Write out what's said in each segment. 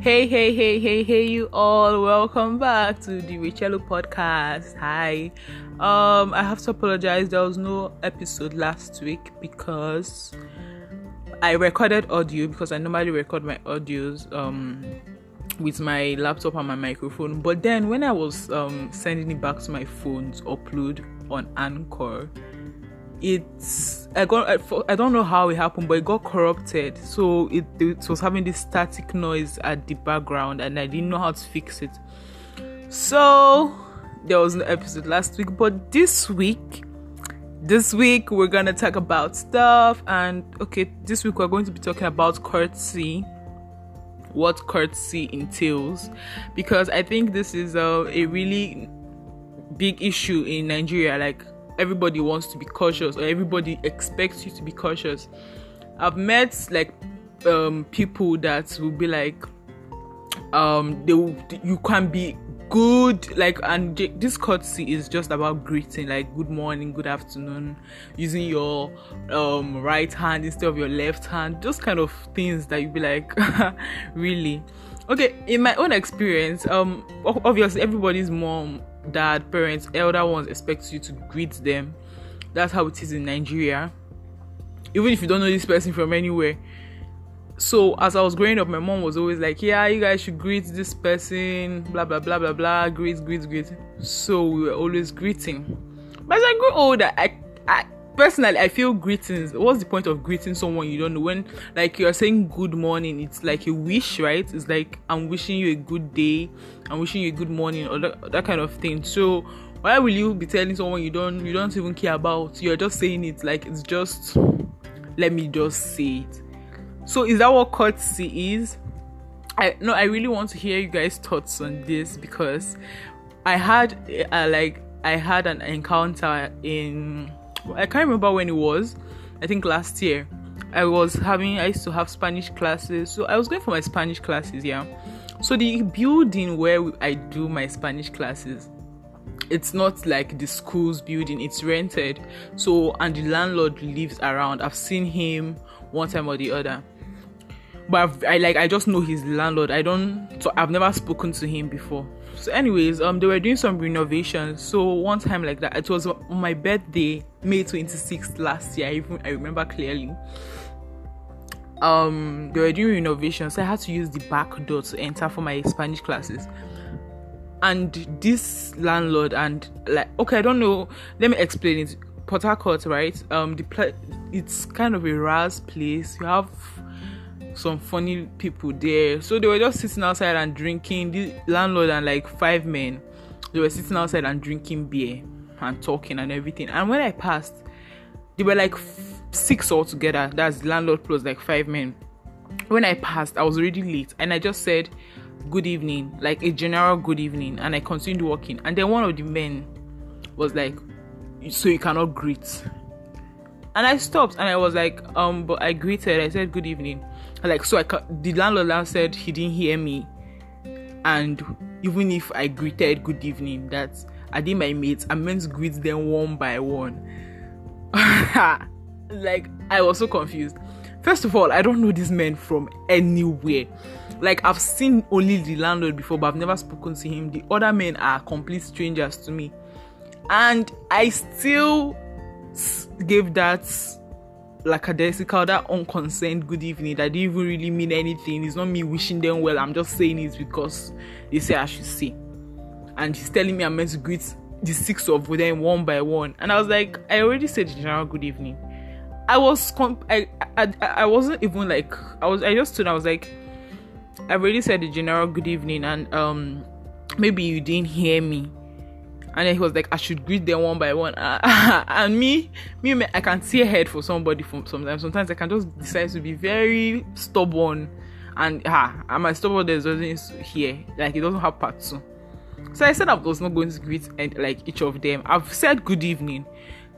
Hey, hey, hey, hey, hey, you all. Welcome back to the Richello podcast. Hi. Um, I have to apologize. There was no episode last week because I recorded audio because I normally record my audios um with my laptop and my microphone. But then when I was um sending it back to my phone to upload on Anchor, it's I got I, I don't know how it happened, but it got corrupted. So it, it was having this static noise at the background, and I didn't know how to fix it. So there was no episode last week, but this week, this week we're gonna talk about stuff. And okay, this week we're going to be talking about courtesy, what courtesy entails, because I think this is a, a really big issue in Nigeria. Like everybody wants to be cautious or everybody expects you to be cautious. I've met like um people that will be like um they will, you can be good like and this courtesy is just about greeting like good morning good afternoon using your um right hand instead of your left hand just kind of things that you'd be like really okay in my own experience um obviously everybody's mom dad, parents, elder ones expect you to greet them. That's how it is in Nigeria. Even if you don't know this person from anywhere. So as I was growing up, my mom was always like, "Yeah, you guys should greet this person." Blah blah blah blah blah. Greet, greet, greet. So we were always greeting. But as I grew older, I, personally i feel greetings. What's the point of greeting someone you don't know when like you're saying good morning? It's like a wish right? It's like i'm wishing you a good day. I'm wishing you a good morning or that, that kind of thing. So why will you be telling someone you don't you don't even care about? You're just saying it like it's just let me just say it. So is that what courtesy is? I no i really want to hear you guys thoughts on this because i had uh, like i had an encounter in I can't remember when it was. I think last year. I was having I used to have Spanish classes. So I was going for my Spanish classes, yeah. So the building where I do my Spanish classes it's not like the school's building it's rented so and the landlord lives around i've seen him one time or the other but I've, i like i just know his landlord. I don't so i've never spoken to him before. So anyways um they were doing some renovations. So one time like that it was on my birthday may 26th last year. I even i remember clearly. Um they were doing renovations. So i had to use the back door to enter for my spanish classes. And this landlord and like okay i don't know. Let me explain it. Port harcourt right? Um the pla- it's kind of a ras place. You have some funny people there. So they were just sitting outside and drinking. The landlord and like five men, they were sitting outside and drinking beer and talking and everything. And when I passed, they were like f- six altogether. That's landlord plus like five men. When I passed, I was already late and I just said, Good evening, like a general good evening. And I continued walking. And then one of the men was like, So you cannot greet. And I stopped and I was like, um, but I greeted. I said good evening like so I the landlord now said he didn't hear me, and even if I greeted good evening, that I did my mates, I meant to greet them one by one. like I was so confused. First of all, I don't know this man from anywhere. Like I've seen only the landlord before, but I've never spoken to him. The other men are complete strangers to me, and I still gave that lackadaisical, that unconcerned good evening that didn't even really mean anything. It's not me wishing them well. I'm just saying it because they say I should say. And he's telling me I'm meant to greet the six of them one by one. And I was like, I already said general good evening. I was comp- I, I I wasn't even like I was I just stood I was like I already said the general good evening and um maybe you didn't hear me and then he was like i should greet them one by one. And me me i can see ahead for somebody from sometimes. Sometimes i can just decide to be very stubborn. And ah and my stubbornness doesn't here. Like it doesn't have part two. So i said i was not going to greet and like each of them. I've said good evening.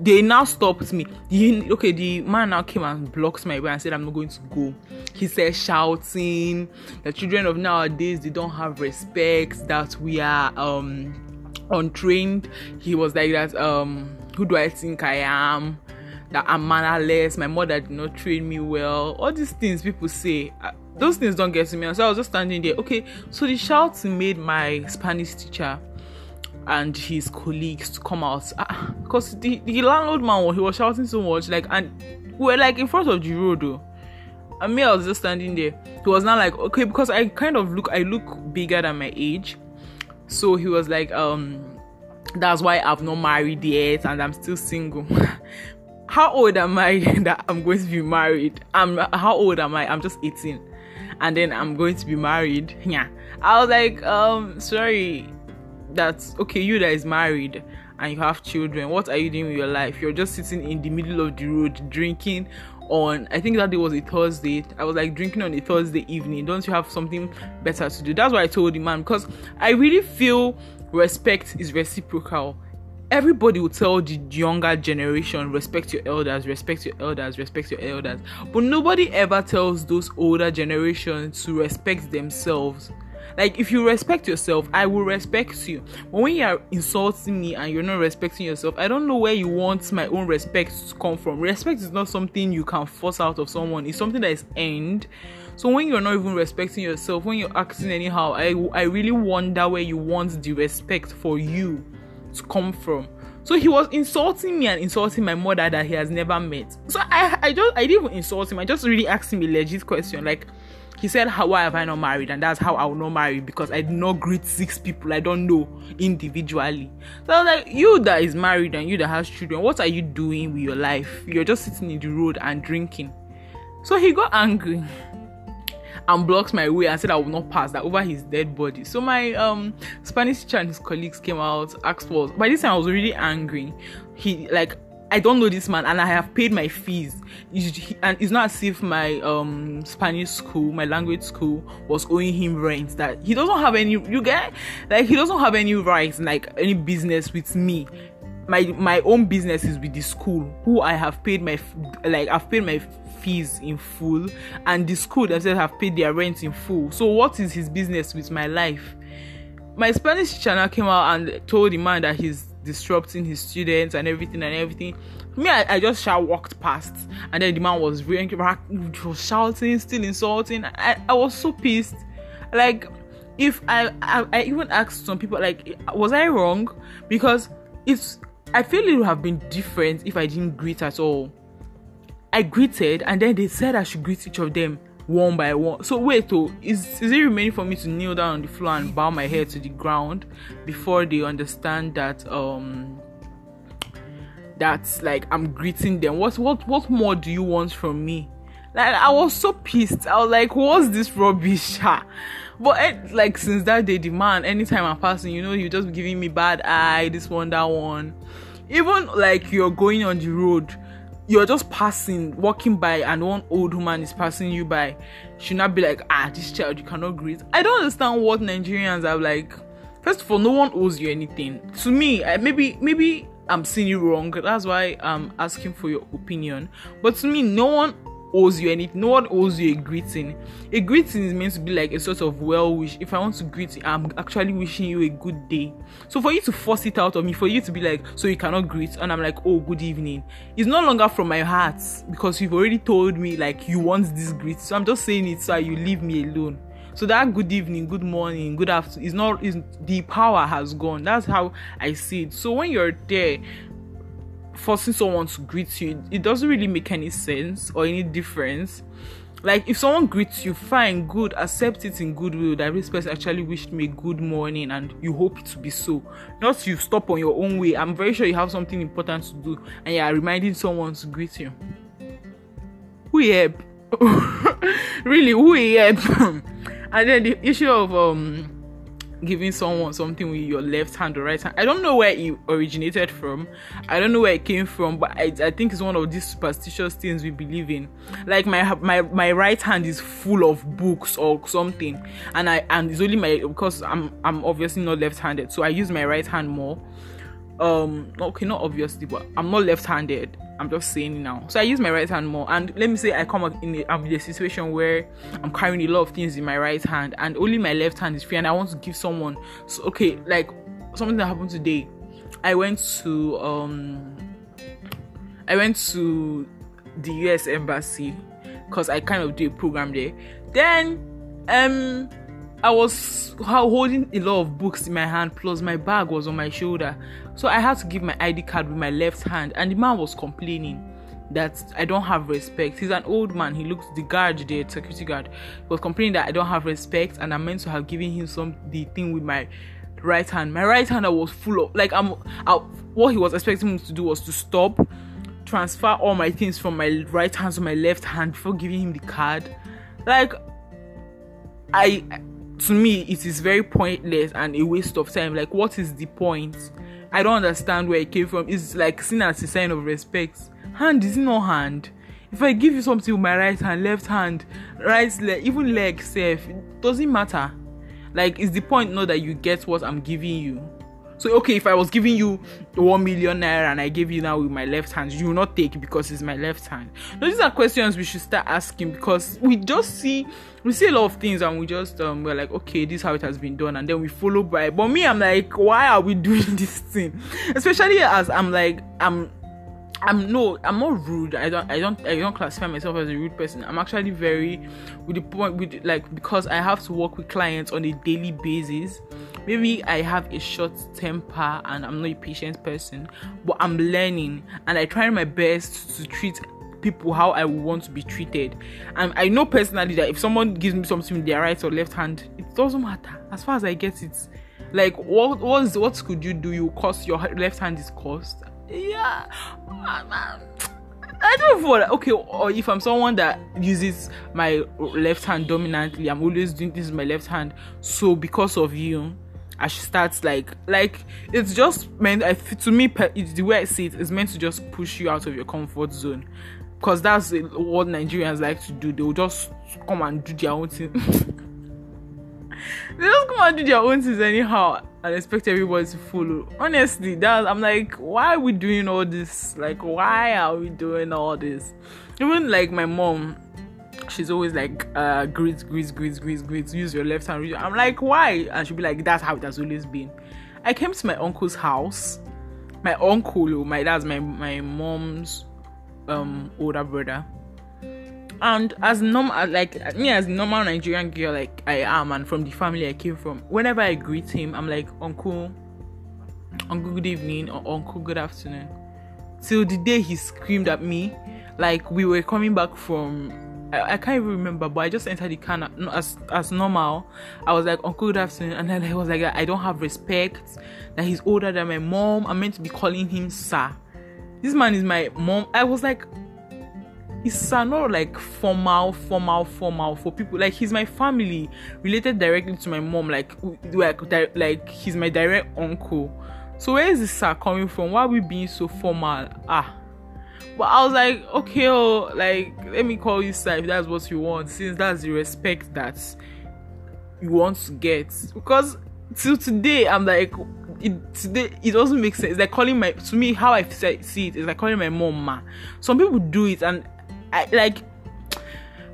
They now stopped me. The, okay the man now came and blocked my way and said i'm not going to go. He said shouting. The children of nowadays they don't have respect that we are um untrained. He was like that um who do i think i am? That i'm mannerless. My mother did not train me well. All these things people say uh, those things don't get to me. So I was just standing there. Okay, so the shouting made my Spanish teacher and his colleagues to come out. Because uh, the, the landlord man he was shouting so much like and we were like in front of the road though. And me I was just standing there. He was not like okay because I kind of look I look bigger than my age so he was like um that's why I've not married yet and I'm still single. How old am I that I'm going to be married? I'm how old am I? I'm just 18 and then I'm going to be married. Yeah. I was like um sorry that's okay you that is married and you have children what are you doing with your life? You're just sitting in the middle of the road drinking on i think that day was a thursday. I was like drinking on a thursday evening. Don't you have something better to do? That's what i told the man because i really feel respect is reciprocal. Everybody will tell the younger generation respect your elders respect your elders respect your elders. But nobody ever tells those older generations to respect themselves like if you respect yourself, I will respect you. But when you are insulting me and you're not respecting yourself, I don't know where you want my own respect to come from. Respect is not something you can force out of someone. It's something that is earned. So when you're not even respecting yourself, when you're acting anyhow, I I really wonder where you want the respect for you to come from. So he was insulting me and insulting my mother that he has never met. So I I just I didn't even insult him. I just really asked him a legit question like he said, how, Why have I not married? And that's how I will not marry because I did not greet six people I don't know individually. So I was like, You that is married and you that has children, what are you doing with your life? You're just sitting in the road and drinking. So he got angry and blocked my way and said I will not pass that over his dead body. So my um Spanish teacher and his colleagues came out, asked for by this time I was really angry. He like I don't know this man and I have paid my fees. And it's not as if my um Spanish school, my language school, was owing him rent. That he doesn't have any you get like he doesn't have any rights, like any business with me. My my own business is with the school, who I have paid my like I've paid my fees in full, and the school themselves have paid their rent in full. So what is his business with my life? My Spanish channel came out and told the man that he's disrupting his students and everything and everything. Me, I, I just shout walked past, and then the man was really was shouting, still insulting. I, I was so pissed. Like, if I, I I even asked some people, like, was I wrong? Because it's I feel it would have been different if I didn't greet at all. I greeted, and then they said I should greet each of them one by one. So wait, oh, is is it remaining for me to kneel down on the floor and bow my head to the ground before they understand that um that's like I'm greeting them? What what what more do you want from me? Like I was so pissed. I was like, what's this rubbish? but eh, like since that day, the man, anytime I'm passing, you know, you just giving me bad eye, this one, that one. Even like you're going on the road you're just passing, walking by, and one old woman is passing you by, should not be like, ah, this child you cannot greet. I don't understand what Nigerians are like. First of all, no one owes you anything. To me, I, maybe maybe I'm seeing you wrong. That's why I'm asking for your opinion. But to me, no one owes you anything. No one owes you a greeting. A greeting is meant to be like a sort of well wish. If I want to greet you, I'm actually wishing you a good day. So for you to force it out of me, for you to be like, so you cannot greet, and I'm like, oh, good evening, it's no longer from my heart because you've already told me like you want this greet. So I'm just saying it so you leave me alone. So that good evening, good morning, good afternoon is not is the power has gone. That's how I see it. So when you're there, forcing someone to greet you it doesn't really make any sense or any difference. Like if someone greets you fine good accept it in goodwill that this person actually wished me good morning and you hope it to be so. Not you stop on your own way. I'm very sure you have something important to do and you are reminding someone to greet you. Who help? Really who and then the issue of um giving someone something with your left hand or right hand. I don't know where it originated from. I don't know where it came from, but I, I think it's one of these superstitious things we believe in. Like my my my right hand is full of books or something, and I and it's only my because I'm I'm obviously not left-handed, so I use my right hand more. Um, okay, not obviously, but I'm not left-handed I'm just saying now. So I use my right hand more. And let me say I come up in a, I'm in a situation where I'm carrying a lot of things in my right hand and only my left hand is free and I want to give someone so okay, like something that happened today. I went to um I went to the US embassy because I kind of do a program there Then um I was holding a lot of books in my hand, plus my bag was on my shoulder. So I had to give my ID card with my left hand, and the man was complaining that I don't have respect. He's an old man. He looks the guard, the security guard, was complaining that I don't have respect, and I'm meant to have given him some the thing with my right hand. My right hand I was full of like I'm. I, what he was expecting me to do was to stop, transfer all my things from my right hand to my left hand before giving him the card. Like I to me it is very pointless and a waste of time like what is the point i don't understand where it came from. It's like seen as a sign of respect. Hand is no hand. If i give you something with my right hand left hand right leg even leg safe it doesn't matter. Like is the point not that you get what i'm giving you so okay, if I was giving you one million naira and I gave you now with my left hand, you will not take because it's my left hand. Now these are questions we should start asking because we just see we see a lot of things and we just um we're like okay this is how it has been done and then we follow by. But me I'm like why are we doing this thing? Especially as I'm like I'm I'm no, I'm not rude. I don't, I don't, I don't classify myself as a rude person. I'm actually very, with the point, with like because I have to work with clients on a daily basis maybe I have a short temper and I'm not a patient person, but I'm learning and I try my best to treat people how I want to be treated. And I know personally that if someone gives me something with their right or left hand, it doesn't matter as far as I get it. Like what what what could you do? You cost your left hand is cost. Yeah. Ah, I don't know what okay or if I'm someone that uses my left hand dominantly, I'm always doing this with my left hand. So because of you, as she starts like like it's just meant I, to me it's the way I see it is meant to just push you out of your comfort zone. Because that's what Nigerians like to do. They'll just come and do their own thing. They just come and do their own things anyhow and expect everybody to follow. Honestly that I'm like why are we doing all this? Like why are we doing all this? Even like my mom she's always like, uh, greet, greet, greet, greet, greet, use your left hand. I'm like, why? And she'll be like, that's how it has always been. I came to my uncle's house. My uncle, my dad's my my mom's um older brother. And as normal, like me as normal Nigerian girl, like I am, and from the family I came from, whenever I greet him, I'm like, Uncle, Uncle, good evening, or Uncle, good afternoon. Till the day he screamed at me, like we were coming back from I, I, can't even remember, but I just entered the car as as normal. I was like, Uncle, good afternoon, and then I was like, I don't have respect. That he's older than my mom. I'm meant to be calling him sir. This man is my mom. I was like, is sir not like formal, formal, formal for people? Like he's my family, related directly to my mom. Like like like he's my direct uncle. So where is this sir coming from? Why are we being so formal? Ah but I was like, okay, oh, like let me call you sir if that's what you want, since that's the respect that you want to get. Because till today, I'm like, it today it doesn't make sense. It's like calling my to me how I see it is like calling my mom ma. Some people do it, and I like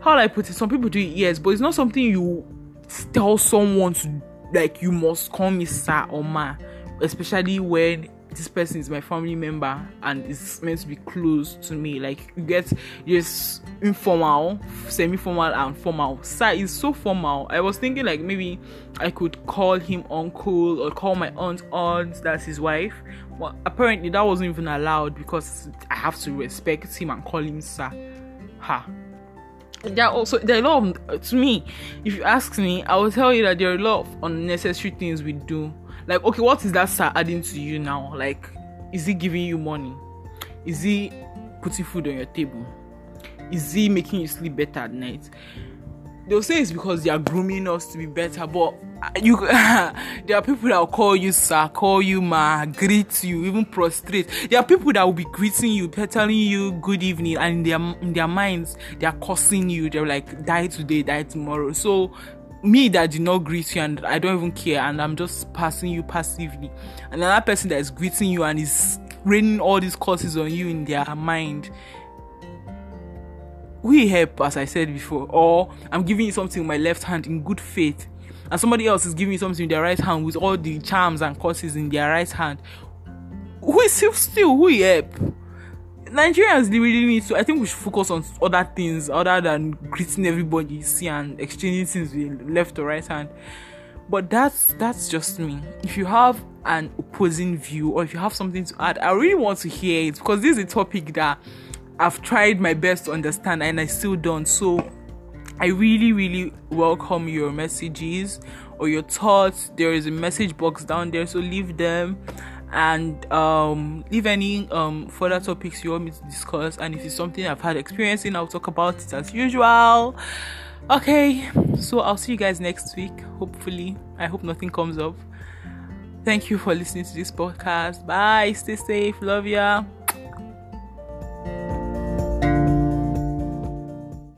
how I put it. Some people do it, yes, but it's not something you tell someone to like. You must call me sir or ma, especially when this person is my family member and is meant to be close to me. Like you get just informal, semi-formal, and formal. Sir is so formal. I was thinking like maybe I could call him uncle or call my aunt aunt. That's his wife. But apparently that wasn't even allowed because I have to respect him and call him sir. Ha. There are also there are a lot of to me. If you ask me, I will tell you that there are a lot of unnecessary things we do like okay what is that sir adding to you now? Like is he giving you money? Is he putting food on your table? Is he making you sleep better at night? They'll say it's because they are grooming us to be better but uh, you there are people that will call you sir call you ma greet you even prostrate. There are people that will be greeting you telling you good evening and in their in their minds they are cursing you. They're like die today die tomorrow. So me that did not greet you and I don't even care and I'm just passing you passively. Another person that is greeting you and is raining all these curses on you in their mind. We help, as I said before, or I'm giving you something with my left hand in good faith, and somebody else is giving you something in their right hand with all the charms and curses in their right hand. Is still, still who help? Nigerians really need to. I think we should focus on other things other than greeting everybody see and exchanging things with left or right hand. But that's that's just me. If you have an opposing view or if you have something to add, I really want to hear it because this is a topic that I've tried my best to understand and I still don't. So I really, really welcome your messages or your thoughts. There is a message box down there, so leave them and um, leave any um, further topics you want me to discuss. And if it's something I've had experience in, I'll talk about it as usual. Okay, so I'll see you guys next week. Hopefully, I hope nothing comes up. Thank you for listening to this podcast. Bye. Stay safe. Love ya.